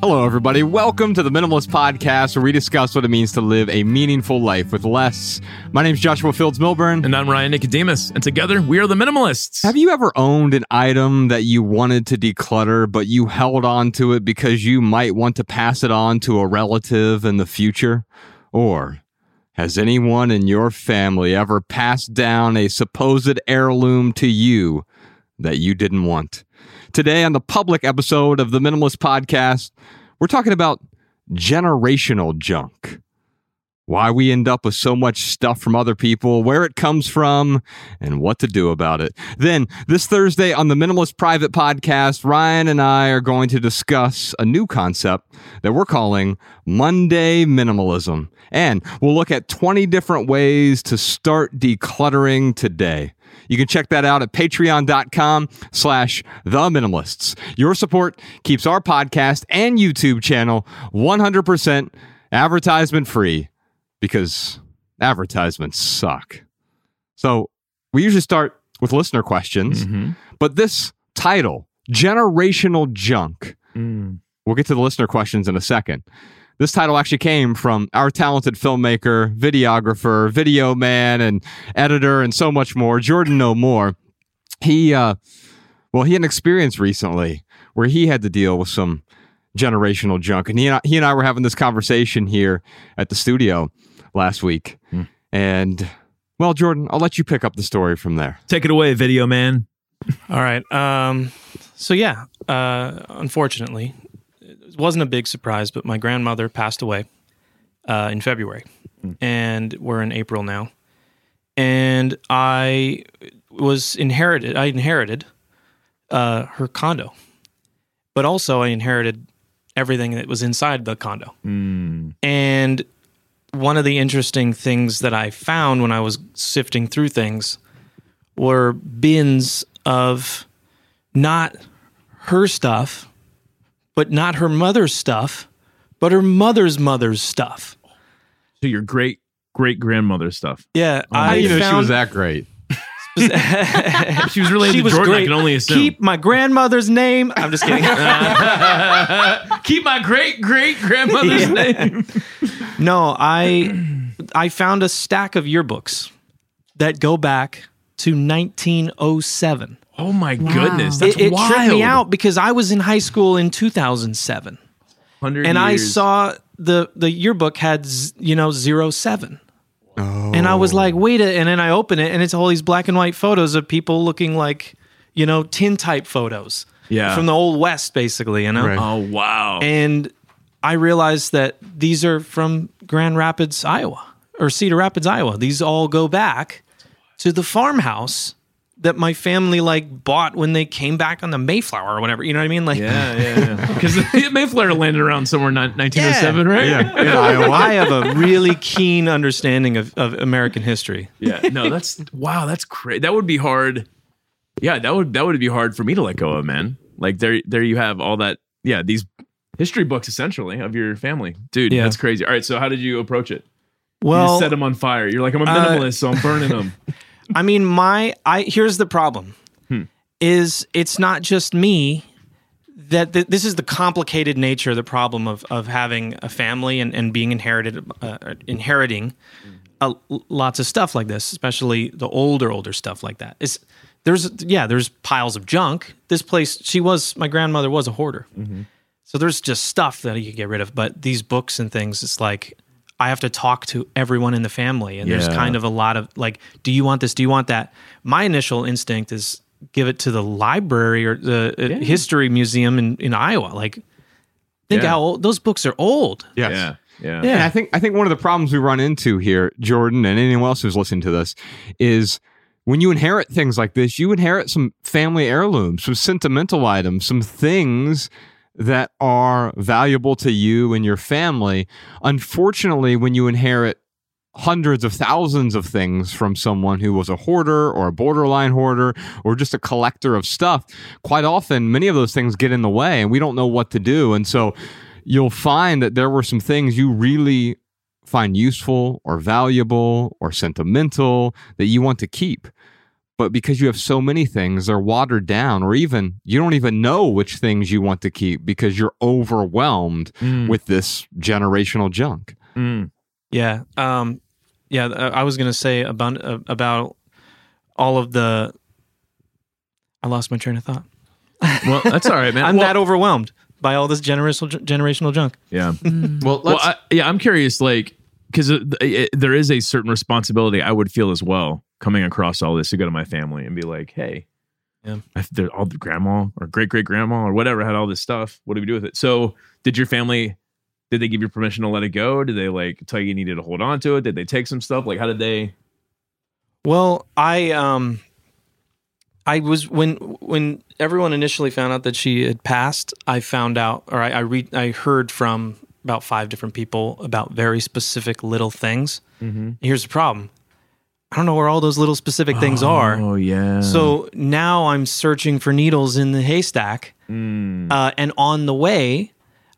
Hello, everybody. Welcome to the Minimalist Podcast, where we discuss what it means to live a meaningful life with less. My name is Joshua Fields Millburn. And I'm Ryan Nicodemus. And together, we are the Minimalists. Have you ever owned an item that you wanted to declutter, but you held on to it because you might want to pass it on to a relative in the future? Or has anyone in your family ever passed down a supposed heirloom to you that you didn't want? Today, on the public episode of the Minimalist Podcast, we're talking about generational junk. Why we end up with so much stuff from other people, where it comes from, and what to do about it. Then, this Thursday on the Minimalist Private Podcast, Ryan and I are going to discuss a new concept that we're calling Monday Minimalism. And we'll look at 20 different ways to start decluttering today. You can check that out at patreon.com slash the minimalists. Your support keeps our podcast and YouTube channel 100% advertisement free because advertisements suck. So we usually start with listener questions, Mm-hmm. but this title, Generational Junk, Mm. We'll get to the listener questions in a second. This title actually came from our talented filmmaker, videographer, video man, and editor, and so much more, Jordan No More. He, uh, well, he had an experience recently where he had to deal with some generational junk, and he and I, he and I were having this conversation here at the studio last week. Hmm. And well, Jordan, I'll let you pick up the story from there. Take it away, video man. All right. Um, so yeah, uh, unfortunately, it wasn't a big surprise, but my grandmother passed away uh, in February, and we're in April now. And I was inherited. I inherited uh, her condo, but also I inherited everything that was inside the condo. Mm. And one of the interesting things that I found when I was sifting through things were bins of not her stuff, but not her mother's stuff, but her mother's mother's stuff. So your great great grandmother's stuff. Yeah, oh How I do you know found she was that great? She was really she into was Jordan. I can only assume. Keep my grandmother's name. I'm just kidding. Keep my great great grandmother's name. No, I I found a stack of yearbooks that go back to 1907. Oh my goodness, that's it it wild. tripped me out because I was in high school in 2007, 100 and I saw the the yearbook had you know zero seven. And I was like, oh. wait a, and then I open it and it's all these black and white photos of people looking like, you know, tin type photos. Yeah. From the old West, basically, you know? Right. Oh wow. And I realized that these are from Grand Rapids, Iowa, or Cedar Rapids, Iowa. These all go back to the farmhouse that my family like bought when they came back on the Mayflower or whatever. You know what I mean? Like, yeah, yeah. Yeah. Because the Mayflower landed around somewhere in 1907, right? Yeah, in Iowa. I have a really keen understanding of, of American history. Yeah. No, that's wow. That's crazy. That would be hard. Yeah, that would that would be hard for me to let go of, man. Like there, there you have all that. Yeah, these history books essentially of your family, dude. Yeah. That's crazy. All right, so how did you approach it? Well, just set them on fire. You're like, I'm a uh, minimalist, so I'm burning them. I mean, my I here's the problem: is it's not just me that th- this is the complicated nature of the problem of of having a family and, and being inherited uh, inheriting uh, lots of stuff like this, especially the older older stuff like that. Is there's yeah there's piles of junk. This place she was my grandmother was a hoarder, so there's just stuff that you could get rid of. But these books and things, it's like I have to talk to everyone in the family, and there's kind of a lot of like, do you want this? Do you want that? My initial instinct is give it to the library or the uh, history museum in, in Iowa. Like, think Yeah. how old those books are old. Yes. Yeah, yeah, Yeah, I think I think one of the problems we run into here, Jordan, and anyone else who's listening to this, is when you inherit things like this, you inherit some family heirlooms, some sentimental items, some things that are valuable to you and your family. Unfortunately, when you inherit hundreds of thousands of things from someone who was a hoarder or a borderline hoarder or just a collector of stuff, quite often many of those things get in the way and we don't know what to do. And so you'll find that there were some things you really find useful or valuable or sentimental that you want to keep. But because you have so many things, they're watered down, or even you don't even know which things you want to keep because you're overwhelmed Mm. with this generational junk. Mm. Yeah. Um, yeah. uh, I was going to say about, uh, about all of the, I lost my train of thought. Well, that's all right, man. I'm Well, that overwhelmed by all this generational, generational junk. Yeah. Well, Well, I, yeah, I'm curious, like, because there is a certain responsibility I would feel as well coming across all this to go to my family and be like, hey, Yeah. they're all the grandma or great great grandma or whatever had all this stuff. What do we do with it? So, did your family? Did they give you permission to let it go? Did they like tell you you needed to hold on to it? Did they take some stuff? Like, how did they? Well, I um I was when when everyone initially found out that she had passed, I found out or I I, re, I heard from about five different people about very specific little things. Mm-hmm. Here's the problem. I don't know where all those little specific things are. Oh yeah. So now I'm searching for needles in the haystack. Mm. Uh, and on the way,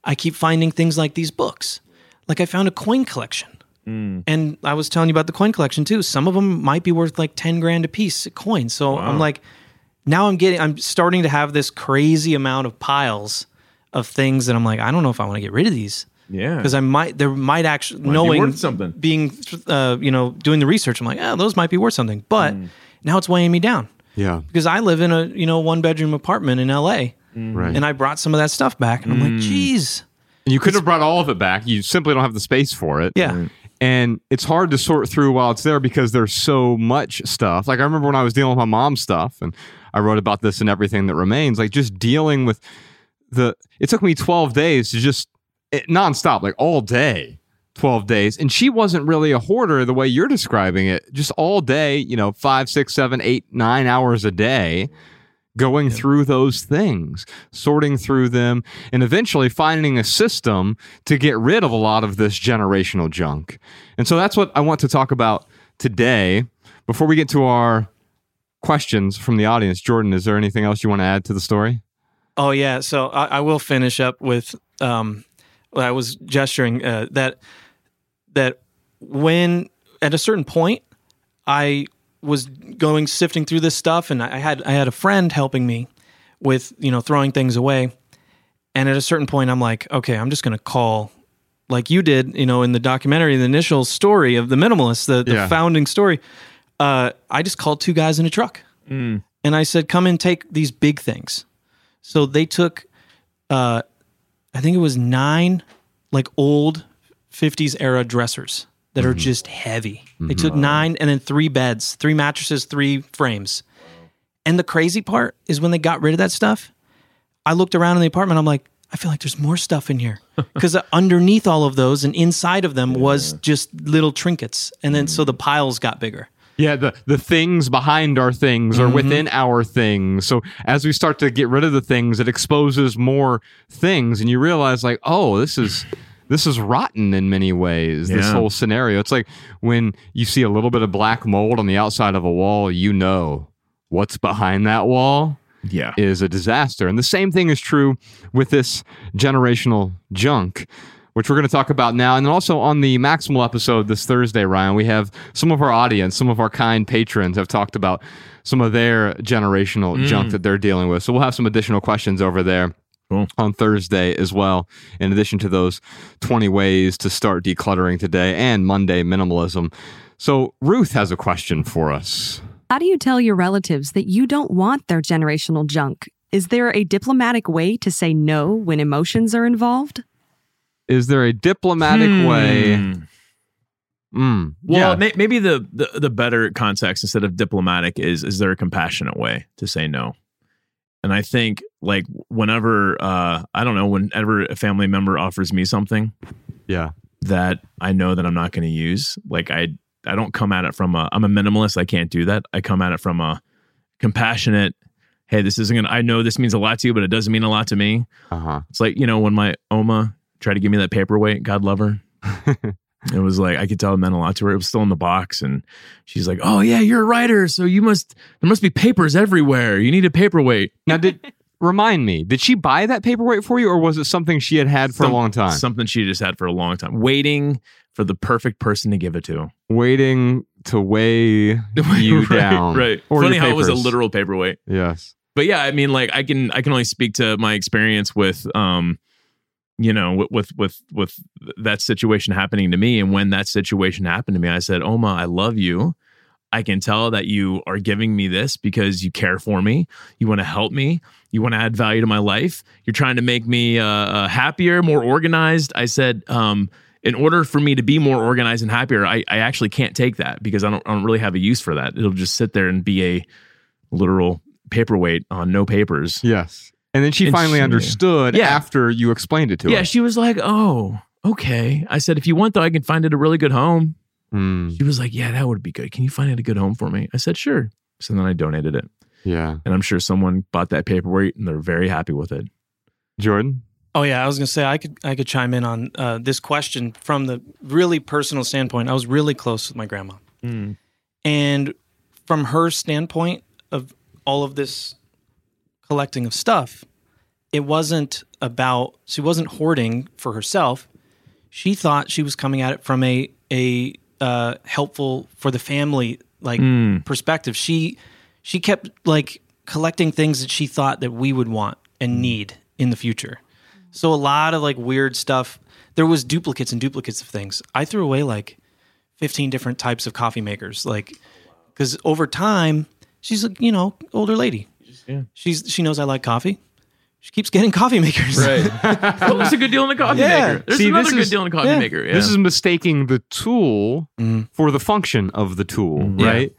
I keep finding things like these books. Like I found a coin collection. Mm. And I was telling you about the coin collection too. Some of them might be worth like 10 grand a piece coins. So I'm like, now I'm getting, I'm starting to have this crazy amount of piles of things that I'm like, I don't know if I want to get rid of these yeah. because I might, there might actually, be knowing worth something. being, uh, you know, doing the research, I'm like, oh, those might be worth something. But Mm. now it's weighing me down yeah, because I live in a, you know, one bedroom apartment in LA right. and I brought some of that stuff back and I'm Mm. like, geez. And you could have brought all of it back. You simply don't have the space for it. Yeah. And it's hard to sort through while it's there because there's so much stuff. Like I remember when I was dealing with my mom's stuff and I wrote about this and everything that remains, like just dealing with the it took me 12 days to just it, nonstop, like all day. 12 days. And she wasn't really a hoarder the way you're describing it. Just all day, you know, five, six, seven, eight, nine hours a day going through those things, sorting through them, and eventually finding a system to get rid of a lot of this generational junk. And so that's what I want to talk about today. Before we get to our questions from the audience, Jordan, is there anything else you want to add to the story? Oh yeah, so I, I will finish up with um, I was gesturing uh, that that when at a certain point I was going sifting through this stuff, and I had I had a friend helping me with you know throwing things away, and at a certain point I'm like, okay, I'm just gonna call. Like you did, you know, in the documentary, the initial story of the minimalist, the, the Yeah. founding story. Uh, I just called two guys in a truck, and I said, "Come and take these big things." So they took, uh, I think it was nine like old 50s era dressers that are mm-hmm. just heavy. They mm-hmm. took nine and then three beds, three mattresses, three frames. And the crazy part is when they got rid of that stuff, I looked around in the apartment. I'm like, I feel like there's more stuff in here because uh, underneath all of those and inside of them was just little trinkets. And then so the piles got bigger. Yeah, the, the things behind our things or mm-hmm. within our things. So as we start to get rid of the things, it exposes more things, and you realize like, oh, this is this is rotten in many ways. This whole scenario. It's like when you see a little bit of black mold on the outside of a wall, you know what's behind that wall Yeah. is a disaster. And the same thing is true with this generational junk, which we're going to talk about now. And then also on the Maximal episode this Thursday, Ryan, we have some of our audience, some of our kind patrons have talked about some of their generational mm. junk that they're dealing with. So we'll have some additional questions over there. Cool. On Thursday as well, in addition to those 20 ways to start decluttering today and Monday minimalism. So, Ruth has a question for us. How do you tell your relatives that you don't want their generational junk? Is there a diplomatic way to say no when emotions are involved? Is there a diplomatic way? Mm, Well, yeah. may, maybe the, the the better context instead of diplomatic is is there a compassionate way to say no? And I think like whenever uh I don't know whenever a family member offers me something yeah. that I know that I'm not going to use, like I I don't come at it from a I'm a minimalist, I can't do that. I come at it from a compassionate hey, this isn't going to I know this means a lot to you, but it doesn't mean a lot to me. Uh huh. It's like, you know, when my Oma tried to give me that paperweight, God love her. it was like I could tell it meant a lot to her. It was still in the box, and she's like, "Oh yeah, you're a writer, so you must there must be papers everywhere. You need a paperweight." Now, did remind me, did she buy that paperweight for you, or was it something she had had for Some- a long time? Something she just had for a long time, waiting for the perfect person to give it to. Waiting to weigh you right, down. Right. Or Funny how it was a literal paperweight. Yes. but yeah, I mean, like I can I can only speak to my experience with um, you know, with with with with that situation happening to me, and when that situation happened to me, I said, Oma, I love you. I can tell that you are giving me this because you care for me. You want to help me. You want to add value to my life. You're trying to make me uh, uh, happier, more organized. I said, um, in order for me to be more organized and happier, I, I actually can't take that because I don't, I don't really have a use for that. It'll just sit there and be a literal paperweight on no papers. Yes. And then she And finally she- understood Yeah. after you explained it to Yeah, her. Yeah, she was like, "Oh, okay." I said, "If you want, though, I can find it a really good home." Mm, She was like, "Yeah, that would be good. Can you find it a good home for me?" I said, "Sure." So then I donated it, yeah. and I'm sure someone bought that paperweight, and they're very happy with it. Jordan? Oh yeah, I was gonna say I could I could chime in on uh, this question from the really personal standpoint. I was really close with my grandma, and from her standpoint of all of this collecting of stuff, it wasn't about she wasn't hoarding for herself. She thought she was coming at it from a a uh, helpful for the family like perspective. She she kept like collecting things that she thought that we would want and need in the future. So a lot of like weird stuff. There was duplicates and duplicates of things. I threw away like 15 different types of coffee makers like cuz over time she's a, you know, older lady. She's she knows I like coffee. She keeps getting coffee makers. Right. oh, there's a good deal in the coffee Yeah. maker. There's See, another good is- deal in the coffee yeah. maker. Yeah. This is mistaking the tool Mhm. for the function of the tool, Yeah. right?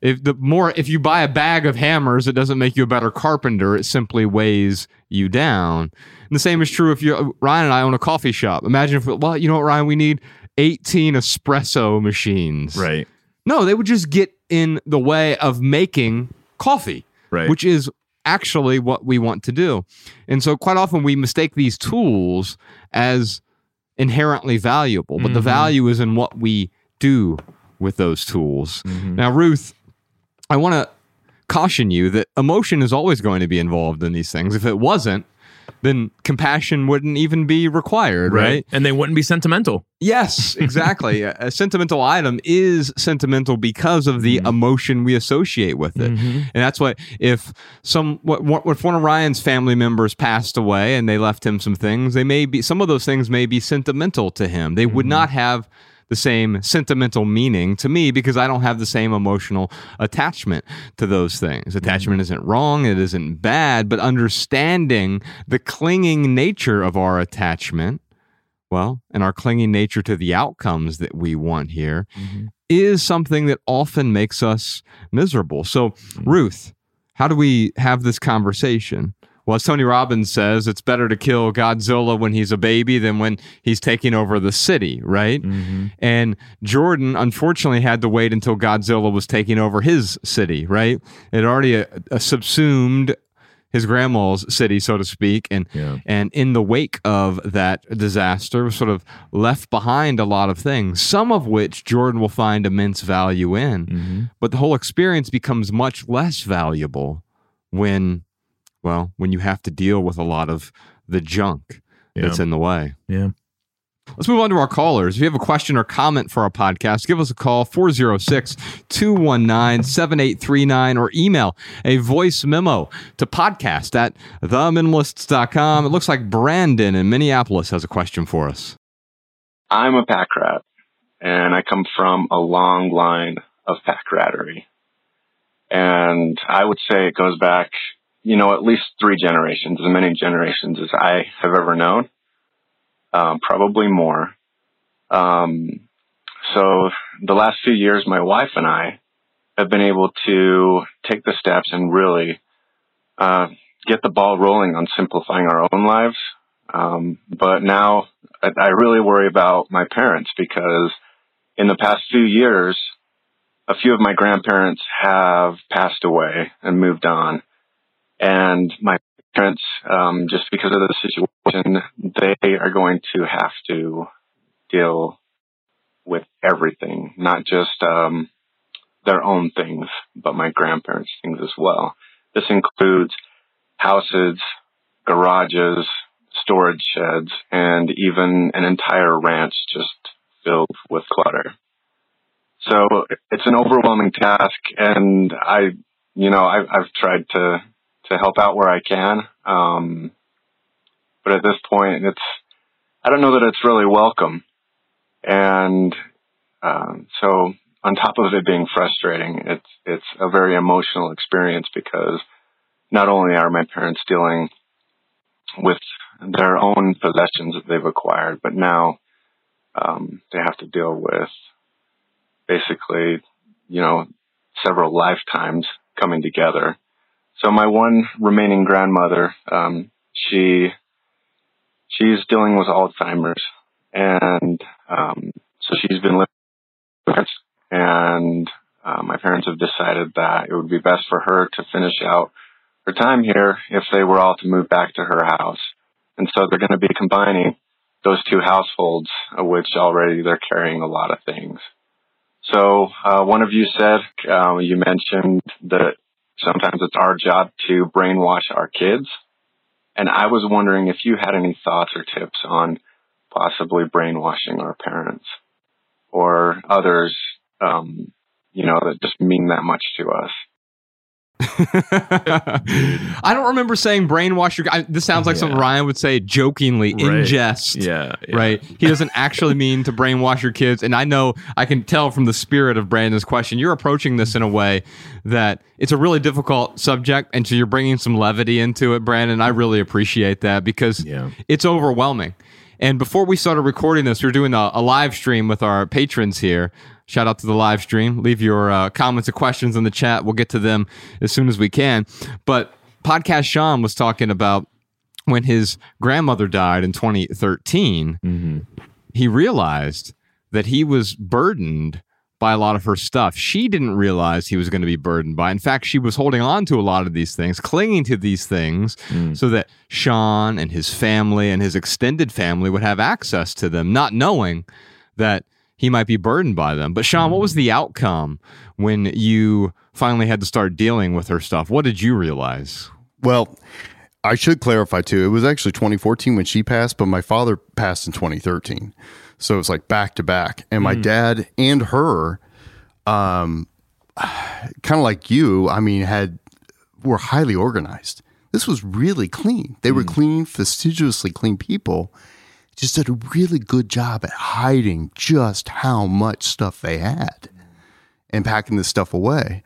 If the more if you buy a bag of hammers, it doesn't make you a better carpenter. It simply weighs you down. And the same is true if you Ryan and I own a coffee shop. Imagine if well, you know what, Ryan, we need 18 espresso machines. right. No, they would just get in the way of making coffee, Right. which is actually what we want to do. And so quite often we mistake these tools as inherently valuable, but the Mhm. value is in what we do with those tools. Mhm. Now, Ruth, I want to caution you that emotion is always going to be involved in these things. If it wasn't, then compassion wouldn't even be required, right? And they wouldn't be sentimental. Yes, exactly. a, sentimental item is sentimental because of the emotion we associate with it. Mhm. And that's why if some what, what if one of Ryan's family members passed away and they left him some things, they may be some of those things may be sentimental to him. They would not have the same sentimental meaning to me because I don't have the same emotional attachment to those things. Attachment mm-hmm. isn't wrong, it isn't bad, but understanding the clinging nature of our attachment well, and our clinging nature to the outcomes that we want here mm-hmm. is something that often makes us miserable. So, mm-hmm. Ruth, how do we have this conversation? Well, as Tony Robbins says, it's better to kill Godzilla when he's a baby than when he's taking over the city, right? And Jordan, unfortunately, had to wait until Godzilla was taking over his city, right? It already uh, uh, subsumed his grandma's city, so to speak, and Yeah. and in the wake of that disaster, sort of left behind a lot of things, some of which Jordan will find immense value in. Mm-hmm. But the whole experience becomes much less valuable when, well, when you have to deal with a lot of the junk that's in the way. Yeah. Let's move on to our callers. If you have a question or comment for our podcast, give us a call 406 219 7839 or email a voice memo to podcast at theminimalists.com. It looks like Brandon in Minneapolis has a question for us. I'm a pack rat, and I come from a long line of pack rattery. And I would say it goes back, you know, at least three generations, as many generations as I have ever known, um, probably more. Um, so the last few years, my wife and I have been able to take the steps and really uh, get the ball rolling on simplifying our own lives. Um, but now I, I really worry about my parents because in the past few years, a few of my grandparents have passed away and moved on. And my parents, um, just because of the situation, they are going to have to deal with everything, not just um, their own things, but my grandparents' things as well. This includes houses, garages, storage sheds, and even an entire ranch just filled with clutter. So it's an overwhelming task, and I, you know, I've, I've tried to to help out where I can, um, but at this point, it's I don't know that it's really welcome, and um, so on top of it being frustrating, it's it's a very emotional experience because not only are my parents dealing with their own possessions that they've acquired, but now um, they have to deal with basically, you know, several lifetimes coming together. So my one remaining grandmother, um, she she's dealing with Alzheimer's, and um, so she's been living with. And uh, my parents have decided that it would be best for her to finish out her time here if they were all to move back to her house. And so they're going to be combining those two households, which already they're carrying a lot of things. So uh, one of you said um, you mentioned that sometimes it's our job to brainwash our kids, and I was wondering if you had any thoughts or tips on possibly brainwashing our parents or others, um, you know, that just mean that much to us. I don't remember saying brainwash your. I, this sounds like something Ryan would say jokingly in Right. jest. Yeah, yeah. Right. He doesn't actually mean to brainwash your kids. And I know I can tell from the spirit of Brandon's question, you're approaching this in a way that it's a really difficult subject. And so you're bringing some levity into it, Brandon. I really appreciate that because Yeah. it's overwhelming. And before we started recording this, we were doing a, a live stream with our patrons here. Shout out to the live stream. Leave your uh, comments and questions in the chat. We'll get to them as soon as we can. But podcast Sean was talking about when his grandmother died in 2013 he realized that he was burdened by a lot of her stuff. She didn't realize he was going to be burdened by. In fact, she was holding on to a lot of these things, clinging to these things mm. so that Sean and his family and his extended family would have access to them, not knowing that he might be burdened by them. But Sean, what was mm. the outcome when you finally had to start dealing with her stuff? What did you realize? Well, I should clarify too. It was actually 2014 when she passed, but my father passed in 2013. So it was like back to back. And my dad and her, um, kind of like you, I mean, had were highly organized. This was really clean. They were clean, fastidiously clean people. Just did a really good job at hiding just how much stuff they had and packing this stuff away.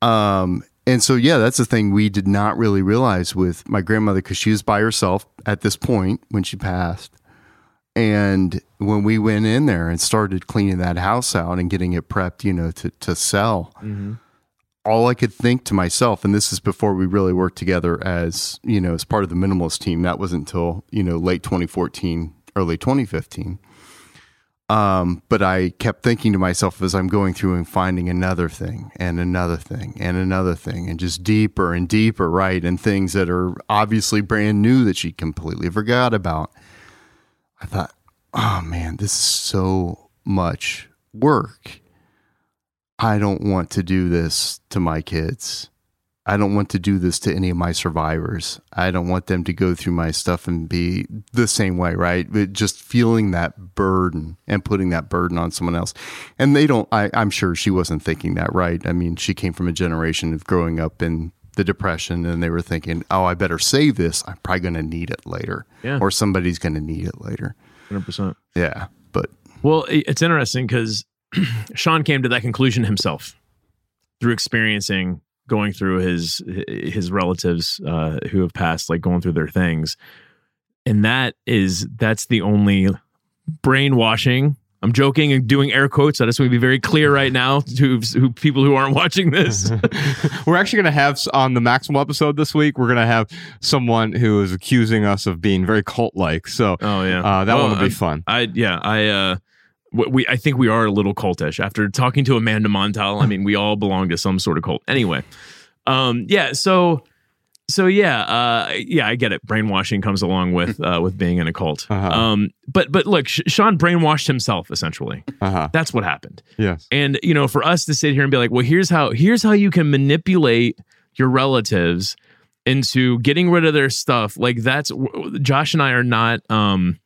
Um, and so, yeah, that's the thing we did not really realize with my grandmother because she was by herself at this point when she passed. And when we went in there and started cleaning that house out and getting it prepped, you know, to, to sell, all I could think to myself, and this is before we really worked together as, you know, as part of the minimalist team, that wasn't until, you know, late 2014, early 2015. Um, but I kept thinking to myself as I'm going through and finding another thing and another thing and another thing and just deeper and deeper, right? And things that are obviously brand new that she completely forgot about. I thought, oh man, this is so much work. I don't want to do this to my kids. I don't want to do this to any of my survivors. I don't want them to go through my stuff and be the same way, right? But just feeling that burden and putting that burden on someone else. And they don't, I, I'm sure she wasn't thinking that, right? I mean, she came from a generation of growing up in the depression and they were thinking, oh, I better save this. I'm probably going to need it later. Yeah. Or somebody's going to need it later. 100%. Yeah. But Well, it's interesting because Sean came to that conclusion himself through experiencing going through his his relatives uh, who have passed, like going through their things, and that is that's the only brainwashing. I'm joking and doing air quotes. I just want to be very clear right now to who, people who aren't watching this. we're actually going to have on the Maximal episode this week. We're going to have someone who is accusing us of being very cult-like. So, Oh yeah, uh, that Well, one will be fun. I yeah, I uh we I think we are a little cultish. After talking to Amanda Montell, I mean, we all belong to some sort of cult. Anyway, um yeah, so so yeah, uh, yeah, I get it. Brainwashing comes along with uh, with being in a cult. Uh-huh. Um, but but look, Sh- Sean brainwashed himself essentially. Uh-huh. That's what happened. Yes. And you know, for us to sit here and be like, well, here's how here's how you can manipulate your relatives into getting rid of their stuff. Like that's Josh and I are not um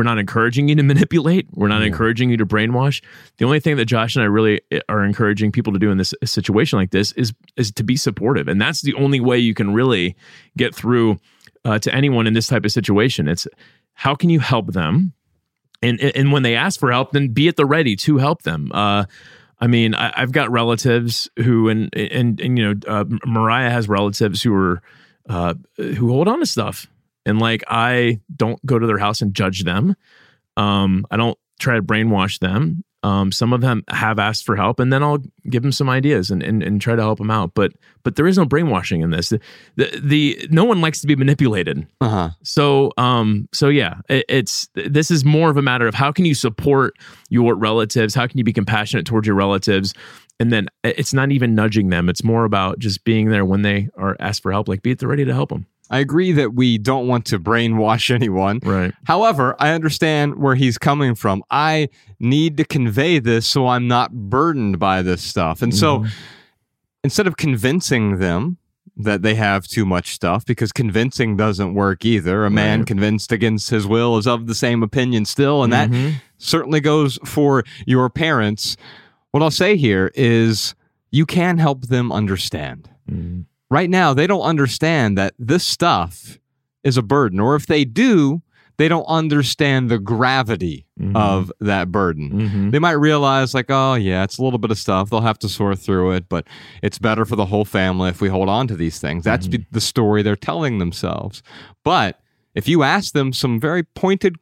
we're not encouraging you to manipulate. We're not encouraging you to brainwash. The only thing that Josh and I really eh, are encouraging people to do in this situation like this is is to be supportive, and that's the only way you can really get through uh, to anyone in this type of situation. It's how can you help them, and and when they ask for help, then be at the ready to help them. Uh, I mean, I, I've got relatives who, and and and you know, uh, Mariah has relatives who are uh, who hold on to stuff, and like I don't go to their house and judge them. Um, I don't try to brainwash them. Um, some of them have asked for help, and then I'll give them some ideas and, and and try to help them out. But but there is no brainwashing in this. The the, the no one likes to be manipulated. Uh-huh. So um so yeah, it, it's this is more of a matter of how can you support your relatives? How can you be compassionate towards your relatives? And then it's not even nudging them. It's more about just being there when they are asked for help. Like be at the ready to help them. I agree that we don't want to brainwash anyone. Right. However, I understand where he's coming from. I need to convey this so I'm not burdened by this stuff. And so mm-hmm. instead of convincing them that they have too much stuff, because convincing doesn't work either, a man Right. convinced against his will is of the same opinion still. And that mm-hmm. certainly goes for your parents. What I'll say here is you can help them understand mm-hmm. Right now they don't understand that this stuff is a burden or if they do they don't understand the gravity of that burden. Mm-hmm. they might realize like oh yeah it's a little bit of stuff. They'll have to sort through it but it's better for the whole family if we hold on to these things. That's be- the story they're telling themselves. But if you ask them some very pointed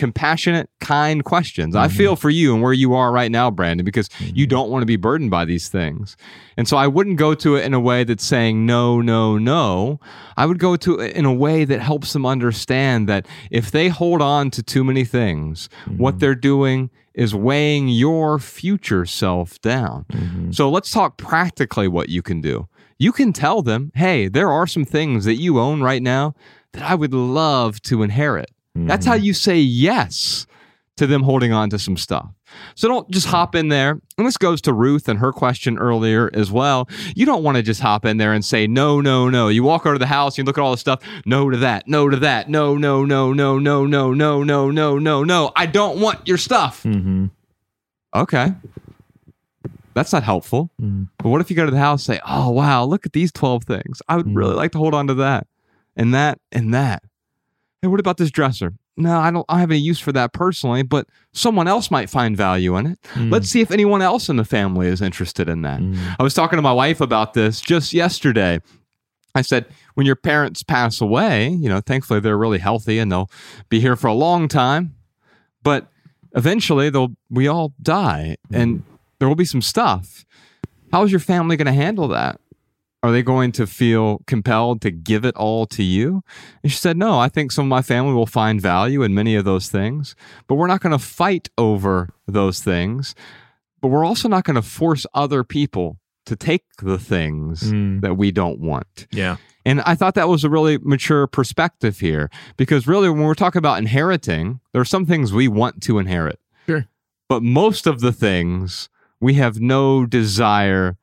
compassionate kind questions. I feel mm-hmm. for you and where you are right now brandon because you mm-hmm. don't want to be burdened by these things. And so i wouldn't go to it in a way that's saying no no no. I would go to it in a way that helps them understand that if they hold on to too many things what mm-hmm. they're doing is weighing your future self down. So let's talk practically what you can do. You can tell them hey there are some things that you own right now that i would love to inherit that's how you say yes to them holding on to some stuff. So don't just hop in there. And this goes to Ruth and her question earlier as well. You don't want to just hop in there and say, no, no, no. You walk over to the house, you look at all the stuff, no to that, no to that, no, no, no, no, no, no, no, no, no, no, no. I don't want your stuff. Mm-hmm. Okay. That's not helpful. But what if you go to the house and say, oh, wow, look at these 12 things. I would really like to hold on to that and that and that. Hey, what about this dresser? No, I don't I have any use for that personally, but someone else might find value in it. Hmm. Let's see if anyone else in the family is interested in that. Hmm. I was talking to my wife about this just yesterday. I said, when your parents pass away, you know, thankfully they're really healthy and they'll be here for a long time, but eventually they'll we all die and hmm. there will be some stuff. How is your family going to handle that? Are they going to feel compelled to give it all to you? And she said, No, I think some of my family will find value in many of those things, but we're not going to fight over those things. But we're also not going to force other people to take the things Mm. that we don't want. Yeah. And I thought that was a really mature perspective here because really, when we're talking about inheriting, there are some things we want to inherit. Sure. But most of the things we have no desire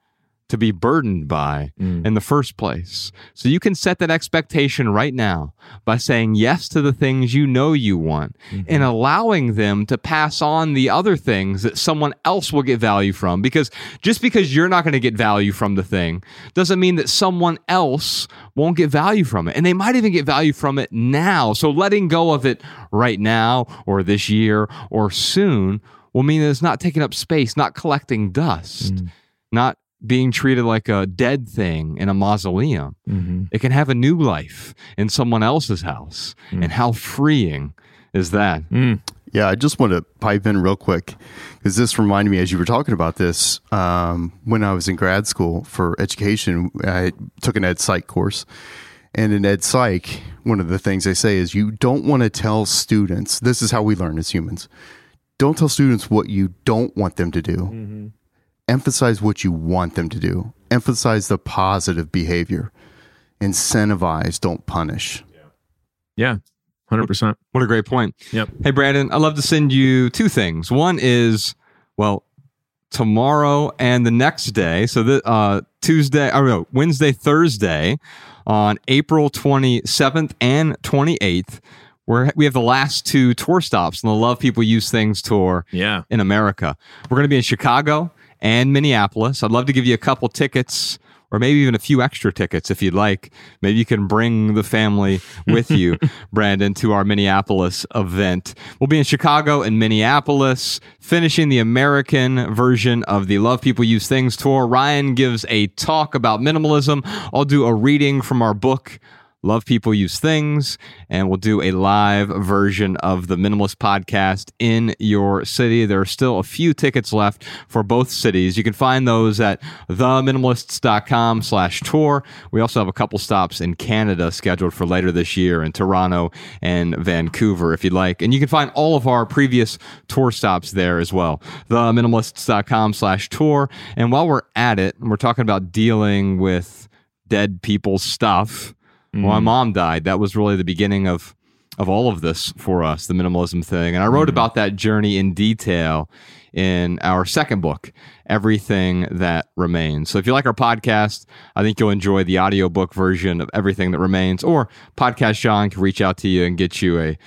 to be burdened by mm. in the first place. So you can set that expectation right now by saying yes to the things you know you want mm-hmm. and allowing them to pass on the other things that someone else will get value from. Because just because you're not going to get value from the thing doesn't mean that someone else won't get value from it. And they might even get value from it now. So letting go of it right now or this year or soon will mean that it's not taking up space, not collecting dust, mm. not being treated like a dead thing in a mausoleum. Mm-hmm. It can have a new life in someone else's house. Mm. And how freeing is that? Mm. Yeah, I just want to pipe in real quick because this reminded me as you were talking about this. Um, when I was in grad school for education, I took an ed psych course. And in ed psych, one of the things they say is you don't want to tell students, this is how we learn as humans. Don't tell students what you don't want them to do. Mm-hmm. Emphasize what you want them to do. Emphasize the positive behavior. incentivize, don't punish. Yeah, hundred percent. What a great point. Yep. Hey, Brandon, I'd love to send you two things. One is, well, tomorrow and the next day. So the uh, Tuesday, or no, Wednesday, Thursday, on April 27th and 28th, where we have the last two tour stops on the Love People Use Things tour Yeah. in America. We're going to be in Chicago and Minneapolis. I'd love to give you a couple tickets or maybe even a few extra tickets if you'd like. Maybe you can bring the family with you, Brandon, to our Minneapolis event. We'll be in Chicago and Minneapolis, finishing the American version of the Love People Use Things tour. Ryan gives a talk about minimalism. I'll do a reading from our book. Love People Use Things, and we'll do a live version of the Minimalist podcast in your city. There are still a few tickets left for both cities. You can find those at theminimalists.com slash tour. We also have a couple stops in Canada scheduled for later this year in Toronto and Vancouver, if you'd like. And you can find all of our previous tour stops there as well. Theminimalists.com slash tour. And while we're at it, we're talking about dealing with dead people's stuff. Well, my mm-hmm. mom died. That was really the beginning of of all of this for us, the minimalism thing. And I wrote mm-hmm. about that journey in detail in our second book, Everything That Remains. So if you like our podcast, I think you'll enjoy the audiobook version of Everything That Remains or Podcast John can reach out to you and get you a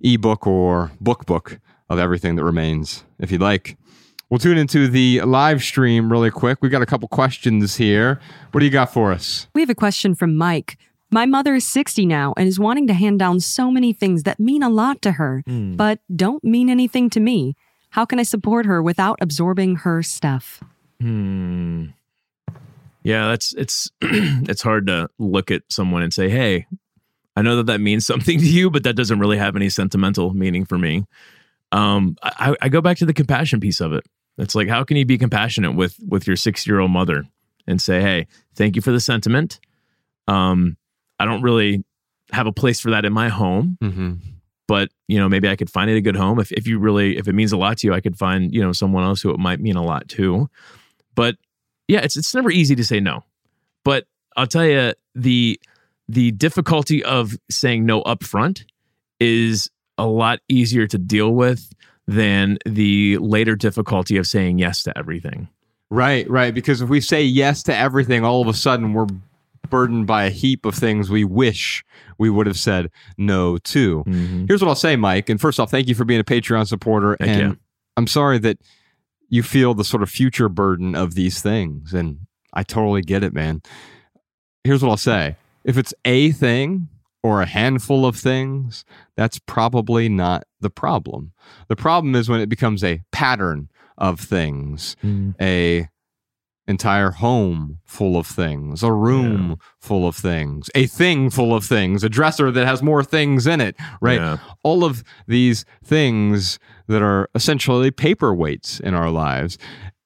ebook or book book of Everything That Remains if you'd like. We'll tune into the live stream really quick. We've got a couple questions here. What do you got for us? We have a question from Mike. My mother is 60 now and is wanting to hand down so many things that mean a lot to her, but don't mean anything to me. How can I support her without absorbing her stuff? Hmm. Yeah, that's it's it's hard to look at someone and say, "Hey, I know that that means something to you, but that doesn't really have any sentimental meaning for me." Um, I, I go back to the compassion piece of it. It's like, how can you be compassionate with with your six year old mother and say, "Hey, thank you for the sentiment." Um, I don't really have a place for that in my home, Mm-hmm. but you know, maybe I could find it a good home. If if you really if it means a lot to you, I could find you know someone else who it might mean a lot to. But yeah, it's it's never easy to say no. But I'll tell you the the difficulty of saying no up front is a lot easier to deal with than the later difficulty of saying yes to everything. Right, right. Because if we say yes to everything, all of a sudden we're burdened by a heap of things we wish we would have said no to. Mm-hmm. Here's what I'll say, Mike. And first off, thank you for being a Patreon supporter. Thank and you. I'm sorry that you feel the sort of future burden of these things. And I totally get it, man. Here's what I'll say if it's a thing or a handful of things, that's probably not the problem. The problem is when it becomes a pattern of things, mm-hmm. a entire home full of things, a room full of things, a thing full of things, a dresser that has more things in it, right? Yeah. All of these things that are essentially paperweights in our lives.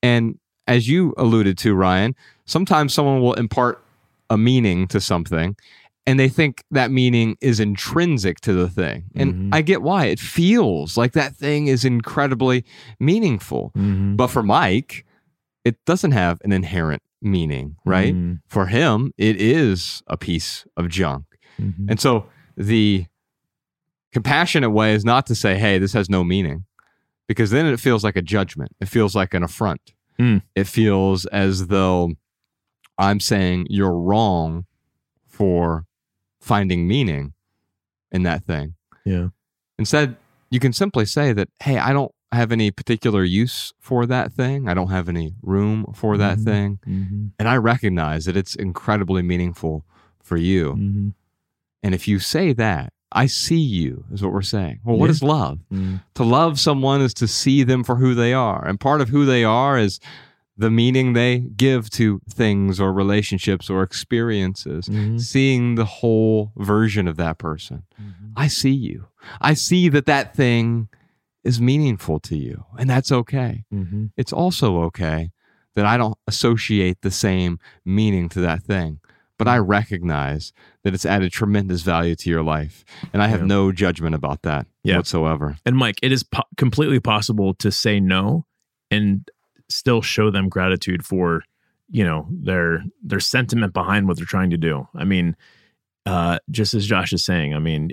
And as you alluded to, Ryan, sometimes someone will impart a meaning to something and they think that meaning is intrinsic to the thing. And mm-hmm. I get why. It feels like that thing is incredibly meaningful. Mm-hmm. But for Mike, it doesn't have an inherent meaning, right? Mhm. For him, it is a piece of junk. And so the compassionate way is not to say, hey, this has no meaning, because then it feels like a judgment. It feels like an affront. Mm. It feels as though I'm saying you're wrong for finding meaning in that thing. Yeah. Instead, you can simply say that, hey, I don't have any particular use for that thing. I don't have any room for that Mhm. thing. Mm-hmm. And I recognize that it's incredibly meaningful for you. Mm-hmm. And if you say that, I see you, is what we're saying. Well, what Yeah. is love? Mm-hmm. To love someone is to see them for who they are. And part of who they are is the meaning they give to things or relationships or experiences, Mhm. seeing the whole version of that person. I see you. I see that that thing is meaningful to you, and that's okay. Mm-hmm. It's also okay that I don't associate the same meaning to that thing, but I recognize that it's added tremendous value to your life, and I have Yeah. no judgment about that Yeah. whatsoever. And Mike, it is po- completely possible to say no and still show them gratitude for, you know, their their sentiment behind what they're trying to do. I mean, uh, just as Josh is saying, I mean,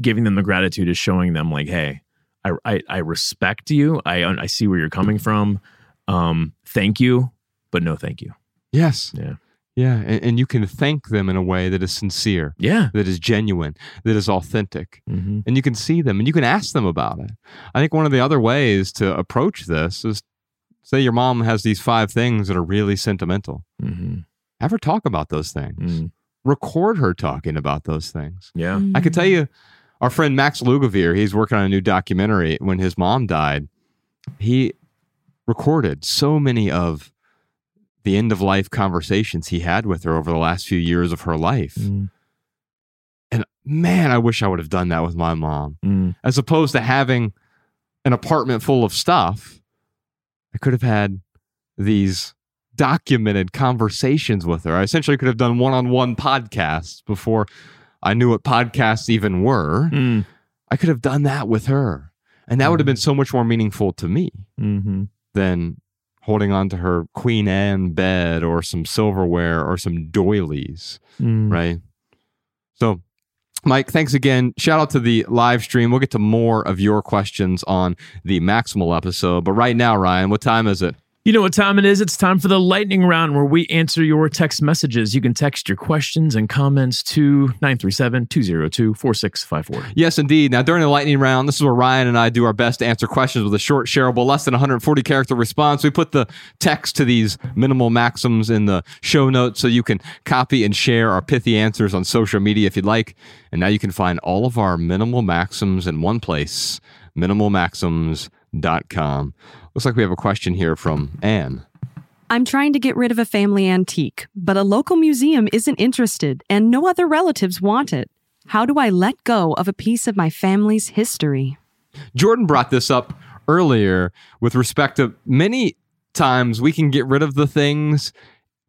giving them the gratitude is showing them like, hey, I I, I respect you. I I see where you're coming from. Um, thank you, but no, thank you. Yes. Yeah. Yeah. And, and you can thank them in a way that is sincere, Yeah. that is genuine, that is authentic. Mm-hmm. And you can see them and you can ask them about it. I think one of the other ways to approach this is say your mom has these five things that are really sentimental. Mm-hmm. Have her talk about those things. Mm. Record her talking about those things. Yeah. I could tell you, our friend Max Lugavere, he's working on a new documentary. When his mom died, he recorded so many of the end of life conversations he had with her over the last few years of her life. Mm. And man, I wish I would have done that with my mom. Mm. As opposed to having an apartment full of stuff, I could have had these documented conversations with her. I essentially could have done one on one podcasts before I knew what podcasts even were. Mm. I could have done that with her. And that would have been so much more meaningful to me Mm-hmm. than holding on to her Queen Anne bed or some silverware or some doilies, Mm. right? So, Mike, thanks again. Shout out to the live stream. We'll get to more of your questions on the Maximal episode. But right now, Ryan, what time is it? You know what time it is? It's time for the lightning round where we answer your text messages. You can text your questions and comments to 937 202 4654. Yes, indeed. Now, during the lightning round, this is where Ryan and I do our best to answer questions with a short, shareable, less than 140 character response. We put the text to these minimal maxims in the show notes so you can copy and share our pithy answers on social media if you'd like. And now you can find all of our minimal maxims in one place minimalmaxims.com. Looks like we have a question here from Anne. I'm trying to get rid of a family antique, but a local museum isn't interested and no other relatives want it. How do I let go of a piece of my family's history? Jordan brought this up earlier with respect to many times we can get rid of the things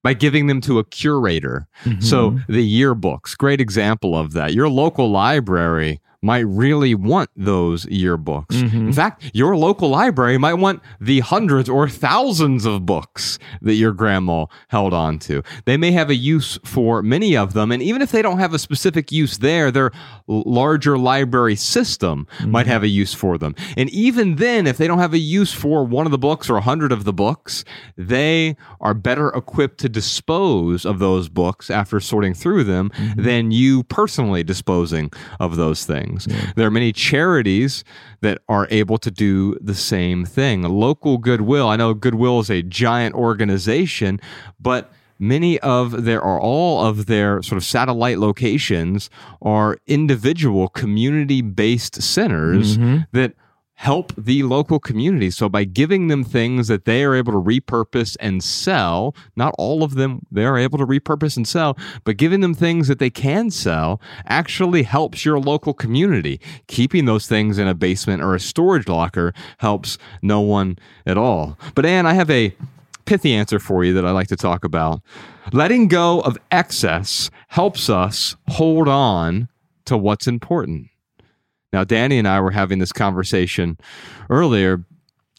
by giving them to a curator. So mm-hmm. the yearbooks, great example of that. Your local library might really want those yearbooks. Mm-hmm. In fact, your local library might want the hundreds or thousands of books that your grandma held on to. They may have a use for many of them, and even if they don't have a specific use there, their larger library system mm-hmm. might have a use for them. And even then, if they don't have a use for one of the books or a hundred of the books, they are better equipped to dispose of those books after sorting through them mm-hmm. than you personally disposing of those things. There are many charities that are able to do the same thing. Local Goodwill, I know Goodwill is a giant organization, but many of their or all of their sort of satellite locations are individual community based centers mm-hmm. that help the local community. So by giving them things that they are able to repurpose and sell, not all of them they are able to repurpose and sell, but giving them things that they can sell actually helps your local community. Keeping those things in a basement or a storage locker helps no one at all. But Anne, I have a pithy answer for you that I like to talk about. Letting go of excess helps us hold on to what's important. Now, Danny and I were having this conversation earlier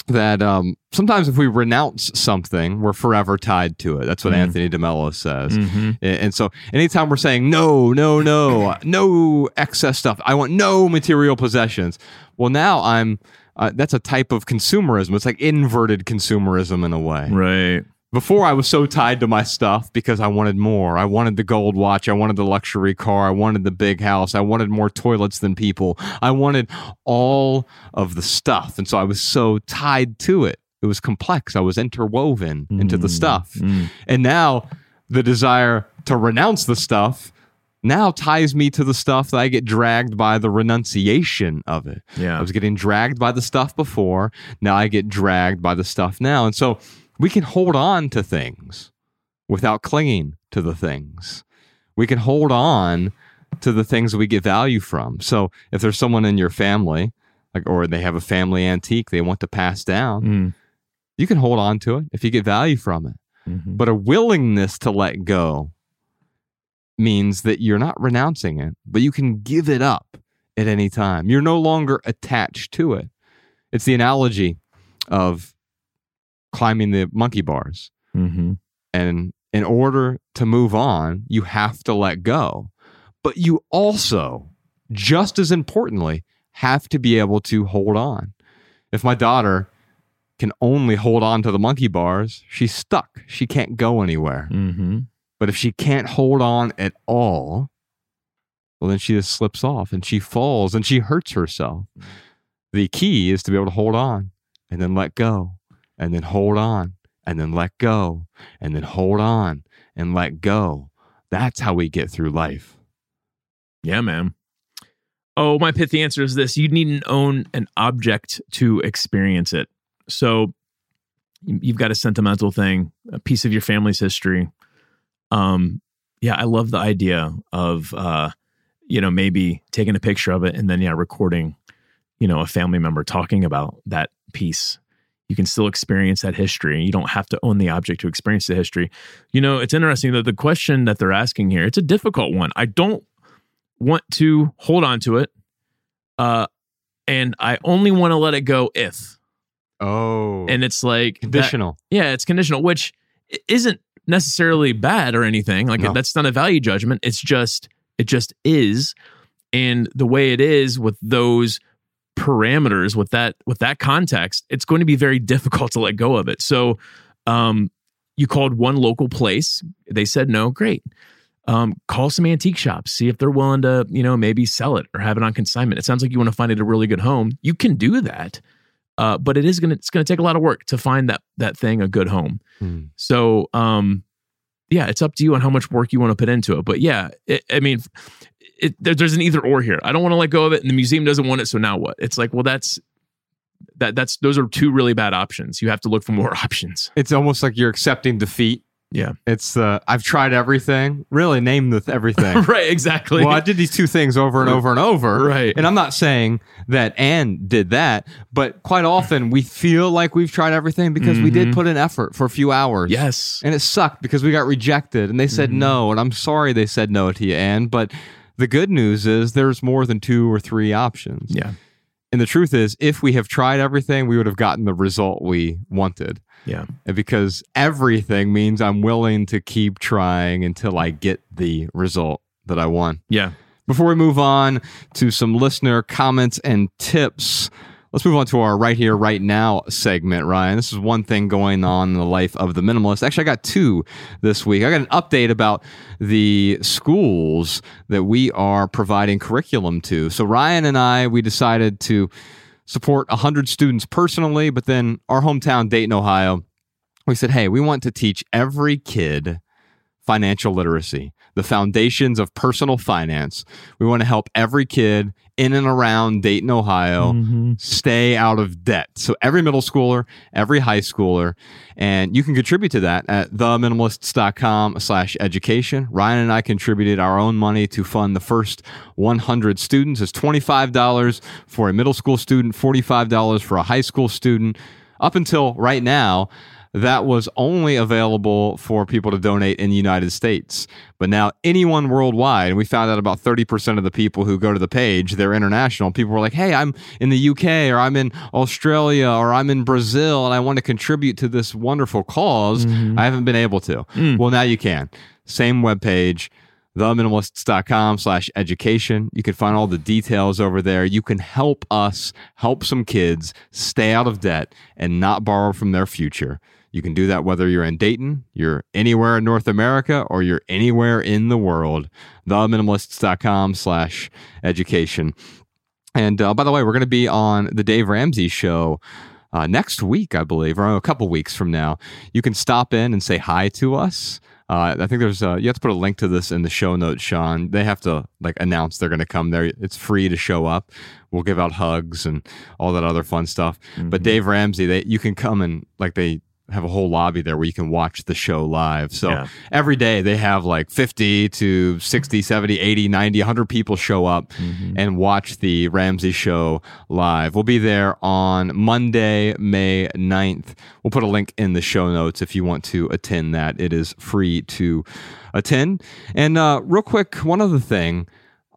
that um, sometimes if we renounce something, we're forever tied to it. That's what Anthony DeMello says. A- And so anytime we're saying, no, no, no, no excess stuff, I want no material possessions. Well, now I'm, uh, that's a type of consumerism. It's like inverted consumerism in a way. Right. Before I was so tied to my stuff because I wanted more. I wanted the gold watch. I wanted the luxury car. I wanted the big house. I wanted more toilets than people. I wanted all of the stuff. And so I was so tied to it. It was complex. I was interwoven into the mm, stuff. Mm. And now the desire to renounce the stuff now ties me to the stuff that I get dragged by the renunciation of it. Yeah. I was getting dragged by the stuff before. Now I get dragged by the stuff now. And so we can hold on to things without clinging to the things. We can hold on to the things we get value from. So if there's someone in your family, like or they have a family antique they want to pass down, Mm. you can hold on to it if you get value from it. Mhm. But a willingness to let go means that you're not renouncing it, but you can give it up at any time. You're no longer attached to it. It's the analogy of climbing the monkey bars. Mhm. And in order to move on, you have to let go. but you also, just as importantly, have to be able to hold on. If my daughter can only hold on to the monkey bars, she's stuck. She can't go anywhere. Mm-hmm. But if she can't hold on at all, well, then she just slips off and she falls and she hurts herself. The key is to be able to hold on and then let go and then hold on and then let go and then hold on and let go. That's how we get through life. Yeah, man. Oh, my pithy answer is this you needn't own an object to experience it. So you- you've got a sentimental thing, a piece of your family's history. Um, yeah, I love the idea of uh, you know, maybe taking a picture of it and then yeah, recording, you know, a family member talking about that piece. You can still experience that history. You don't have to own the object to experience the history. You know, it's interesting that the question that they're asking here, it's a difficult one. I don't want to hold on to it. Uh, and I only want to let it go if. Oh, And it's like that- conditional. yeah, it's conditional, which isn't necessarily bad or anything. Like No. that's not a value judgment. It's just it just is, and the way it is with those parameters, with that with that context, it's going to be very difficult to let go of it. So, um, you called one local place. They said no. Great. Um, call some antique shops. See if they're willing to, you know, maybe sell it or have it on consignment. It sounds like you want to find it a really good home. You can do that. Uh, but it is gonna it's gonna take a lot of work to find that that thing a good home. Hmm. So um, yeah, it's up to you on how much work you want to put into it. But yeah, it, I mean, it, there, there's an either or here. I don't want to let go of it, and the museum doesn't want it. So now what? It's like, well, that's that that's those are two really bad options. You have to look for more options. It's almost like you're accepting defeat. Yeah, It's uh, I've tried everything. Really, name the th- everything. right. Exactly. well, I did these two things over and over and over. Right. And I'm not saying that Anne did that, but quite often we feel like we've tried everything because we did Mhm. put in effort for a few hours. yes. And it sucked because we got rejected and they said Mhm. no. And I'm sorry they said no to you, Anne. But the good news is there's more than two or three options. Yeah. And the truth is, if we have tried everything, we would have gotten the result we wanted. Yeah. And because everything means I'm willing to keep trying until I get the result that I want. Yeah. Before we move on to some listener comments and tips, let's move on to our right here, right now segment, Ryan. This is one thing going on in the life of the minimalist. Actually, I got two this week. I got an update about the schools that we are providing curriculum to. So, Ryan and I, we decided to support 100 students personally, but then our hometown, Dayton, Ohio, we said, hey, we want to teach every kid financial literacy, the foundations of personal finance. We want to help every kid in and around Dayton, Ohio, Mhm. stay out of debt. So every middle schooler, every high schooler, and you can contribute to that at theminimalists.com slash education. Ryan and I contributed our own money to fund the first 100 students. It's $25 for a middle school student, $45 for a high school student. Up until right now, that was only available for people to donate in the United States. But now anyone worldwide, and we found out about 30% of the people who go to the page, they're international. People were like, hey, I'm in the UK or I'm in Australia or I'm in Brazil and I want to contribute to this wonderful because mm-hmm. I haven't been able to. Mm. Well, now you can. Same webpage theminimalists.com slash education. You can find all the details over there. You can help us help some kids stay out of debt and not borrow from their future. You can do that whether you're in Dayton, you're anywhere in North America, or you're anywhere in the world. Theminimalists.com slash education. And uh, by the way, we're going to be on the Dave Ramsey show uh, next week, I believe, or a couple weeks from now. You can stop in and say hi to us. Uh, I think there's uh, you have to put a link to this in the show notes, Sean. They have to like announce they're going to come there. It's free to show up. We'll give out hugs and all that other fun stuff. But Dave Ramsey, they you can come and like they have a whole lobby there where you can watch the show live. So Yeah. every day they have like 50 to 60, 70, 80, 90, 100 people show up and watch the Ramsey show live. We'll be there on Monday, May 9th. We'll put a link in the show notes if you want to attend that. It is free to attend. And uh, real quick, one other thing.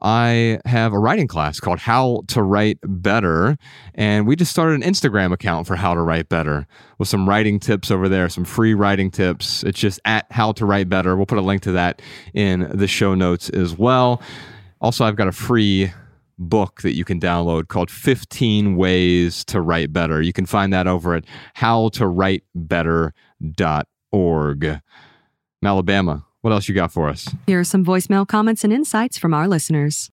I have a writing class called How to Write Better. And we just started an Instagram account for How to Write Better with some writing tips over there, some free writing tips. It's just at How to Write Better. We'll put a link to that in the show notes as well. Also, I've got a free book that you can download called 15 Ways to Write Better. You can find that over at howtowritebetter.org. Malabama, what else you got for us? Here are some voicemail comments and insights from our listeners.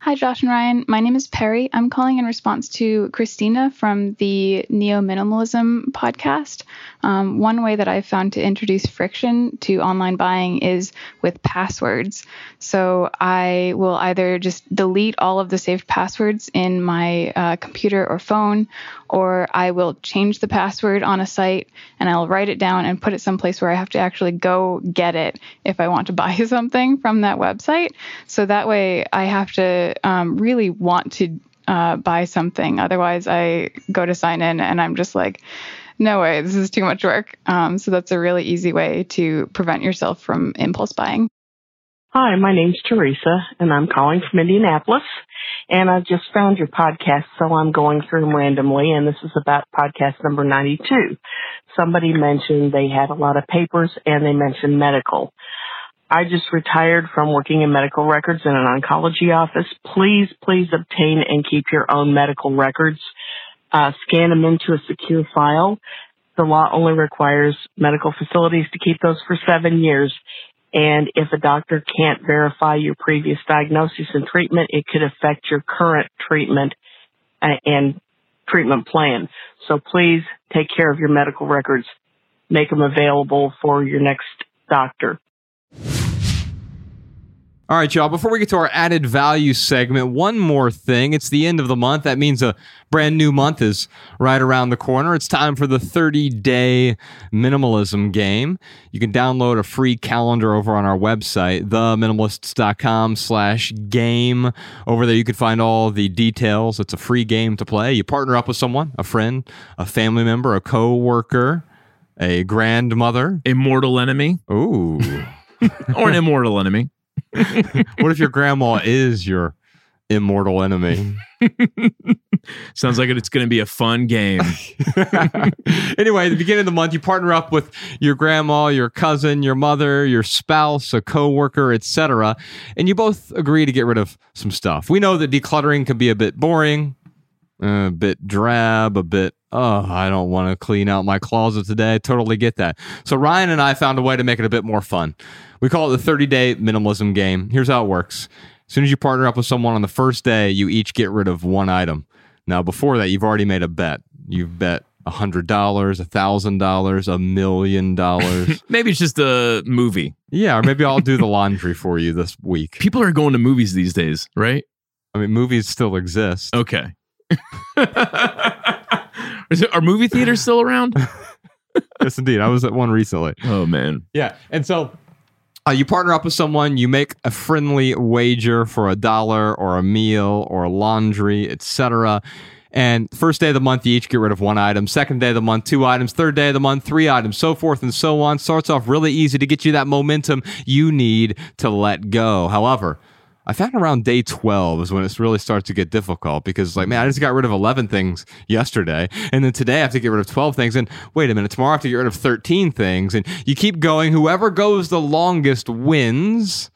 Hi, Josh and Ryan. My name is Perry. I'm calling in response to Christina from the Neo Minimalism podcast. Um, one way that I've found to introduce friction to online buying is with passwords. So I will either just delete all of the saved passwords in my uh, computer or phone, or I will change the password on a site and I'll write it down and put it someplace where I have to actually go get it if I want to buy something from that website. So that way I have to um, really want to uh, buy something. Otherwise, I go to sign in and I'm just like, no way, this is too much work. Um, so that's a really easy way to prevent yourself from impulse buying. Hi, my name's Teresa, and I'm calling from Indianapolis. And I've just found your podcast, so I'm going through them randomly, and this is about podcast number 92. Somebody mentioned they had a lot of papers, and they mentioned medical. I just retired from working in medical records in an oncology office. Please, please obtain and keep your own medical records. Uh, scan them into a secure file. The law only requires medical facilities to keep those for seven years. And if a doctor can't verify your previous diagnosis and treatment, it could affect your current treatment uh, and treatment plan. So please take care of your medical records. Make them available for your next doctor. All right, y'all. Before we get to our added value segment, one more thing. It's the end of the month. That means a brand new month is right around the corner. It's time for the 30 day minimalism game. You can download a free calendar over on our website, theminimalists.com slash game. Over there, you can find all the details. It's a free game to play. You partner up with someone, a friend, a family member, a co worker, a grandmother, Immortal enemy Ooh. or an immortal enemy. what if your grandma is your immortal enemy? Sounds like it's going to be a fun game. anyway, at the beginning of the month, you partner up with your grandma, your cousin, your mother, your spouse, a coworker, etc., and you both agree to get rid of some stuff. We know that decluttering can be a bit boring, Uh, a bit drab, a bit oh, I don't want to clean out my closet today. I totally get that. So Ryan and I found a way to make it a bit more fun. We call it the 30 day minimalism game. Here's how it works. As soon as you partner up with someone on the first day, you each get rid of one item. Now, before that, you've already made a bet. You've bet a hundred dollars, a thousand dollars, a million dollars. Maybe it's just a movie. Yeah, or maybe I'll do the laundry for you this week. People are going to movies these days, right? I mean, movies still exist. Okay. Is it, are movie theaters still around? yes, indeed. I was at one recently. Oh man. Yeah, and so uh, you partner up with someone, you make a friendly wager for a dollar or a meal or laundry, etc. And first day of the month, you each get rid of one item. Second day of the month, two items. Third day of the month, three items. So forth and so on. Starts off really easy to get you that momentum you need to let go. However, I found around day 12 is when it really starts to get difficult because, like, man, I just got rid of 11 things yesterday. And then today I have to get rid of 12 things. And wait a minute, tomorrow I have to get rid of 13 things. And you keep going. Whoever goes the longest wins.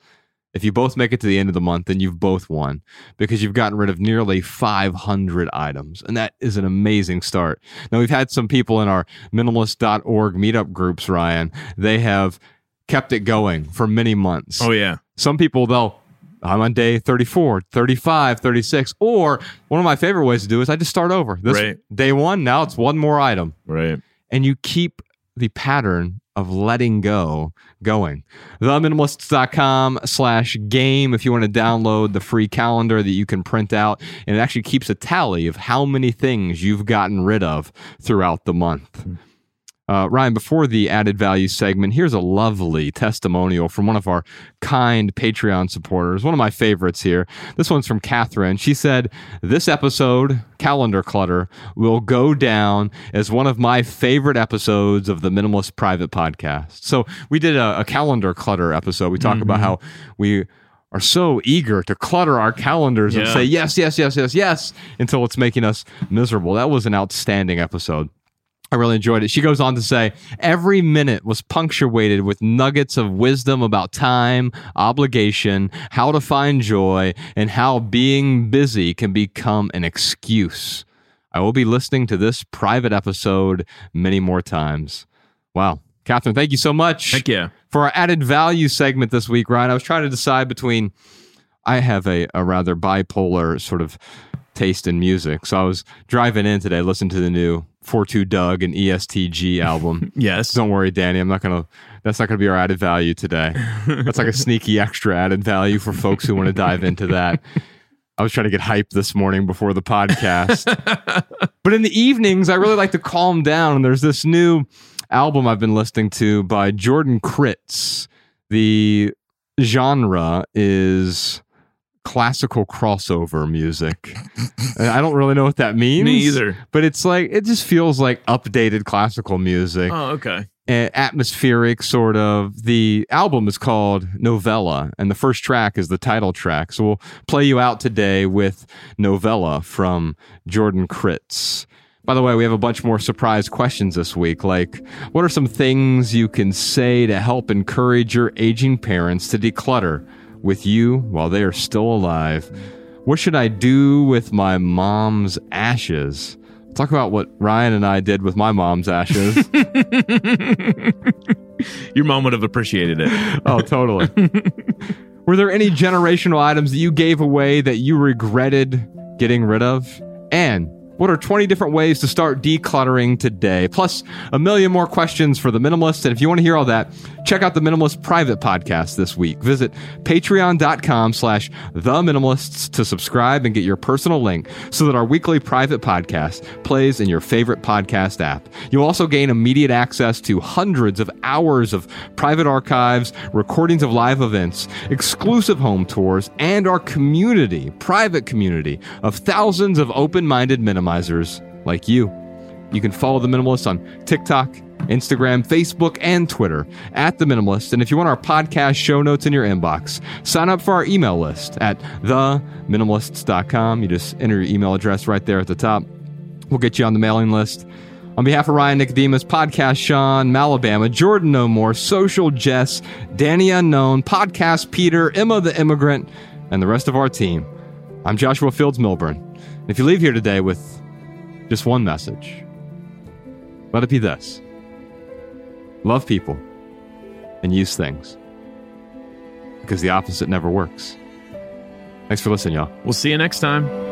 If you both make it to the end of the month, then you've both won because you've gotten rid of nearly 500 items. And that is an amazing start. Now, we've had some people in our minimalist.org meetup groups, Ryan. They have kept it going for many months. Oh, yeah. Some people, they'll I'm on day 34, 35, 36. Or one of my favorite ways to do is I just start over. This Right. day one, now it's one more item. Right. And you keep the pattern of letting go going. Theminimalists.com slash game if you want to download the free calendar that you can print out. And it actually keeps a tally of how many things you've gotten rid of throughout the month. Hmm. Uh, Ryan, before the added value segment, here's a lovely testimonial from one of our kind Patreon supporters, one of my favorites here. This one's from Catherine. She said, This episode, Calendar Clutter, will go down as one of my favorite episodes of the Minimalist Private Podcast. So we did a, a calendar clutter episode. We talk about how we are so eager to clutter our calendars and Yeah. say yes, yes, yes, yes, yes, until it's making us miserable. That was an outstanding episode. I really enjoyed it. She goes on to say, every minute was punctuated with nuggets of wisdom about time, obligation, how to find joy, and how being busy can become an excuse. I will be listening to this private episode many more times. Wow. Catherine, thank you so much. Heck yeah. For our added value segment this week, Ryan, I was trying to decide between, I have a, a rather bipolar sort of taste in music. So I was driving in today, listening to the new 42 Dugg and EST Gee album. Yes. Don't worry, Danny. I'm not going to, that's not going to be our added value today. That's like a sneaky extra added value for folks who want to dive into that. I was trying to get hype this morning before the podcast. but in the evenings, I really like to calm down. And there's this new album I've been listening to by Jordan Critz. The genre is classical crossover music. I don't really know what that means. Me either. But it's like it just feels like updated classical music. Oh, okay. And atmospheric sort of. The album is called Novella, and the first track is the title track. So we'll play you out today with Novella from Jordan Critz. By the way, we have a bunch more surprise questions this week, like what are some things you can say to help encourage your aging parents to declutter? With you while they are still alive. What should I do with my mom's ashes? Talk about what Ryan and I did with my mom's ashes. Your mom would have appreciated it. oh, totally. Were there any generational items that you gave away that you regretted getting rid of? And what are 20 different ways to start decluttering today? Plus, a million more questions for the minimalist. And if you want to hear all that, check out the Minimalist private podcast this week. Visit patreon.com slash the minimalists to subscribe and get your personal link so that our weekly private podcast plays in your favorite podcast app. You'll also gain immediate access to hundreds of hours of private archives, recordings of live events, exclusive home tours, and our community, private community of thousands of open-minded minimizers like you. You can follow The Minimalist on TikTok, Instagram, Facebook, and Twitter at The Minimalist. And if you want our podcast show notes in your inbox, sign up for our email list at theminimalists.com. You just enter your email address right there at the top. We'll get you on the mailing list. On behalf of Ryan Nicodemus, Podcast Sean, Malabama, Jordan No More, Social Jess, Danny Unknown, Podcast Peter, Emma the Immigrant, and the rest of our team, I'm Joshua Fields Millburn. And if you leave here today with just one message, let it be this love people and use things because the opposite never works. Thanks for listening, y'all. We'll see you next time.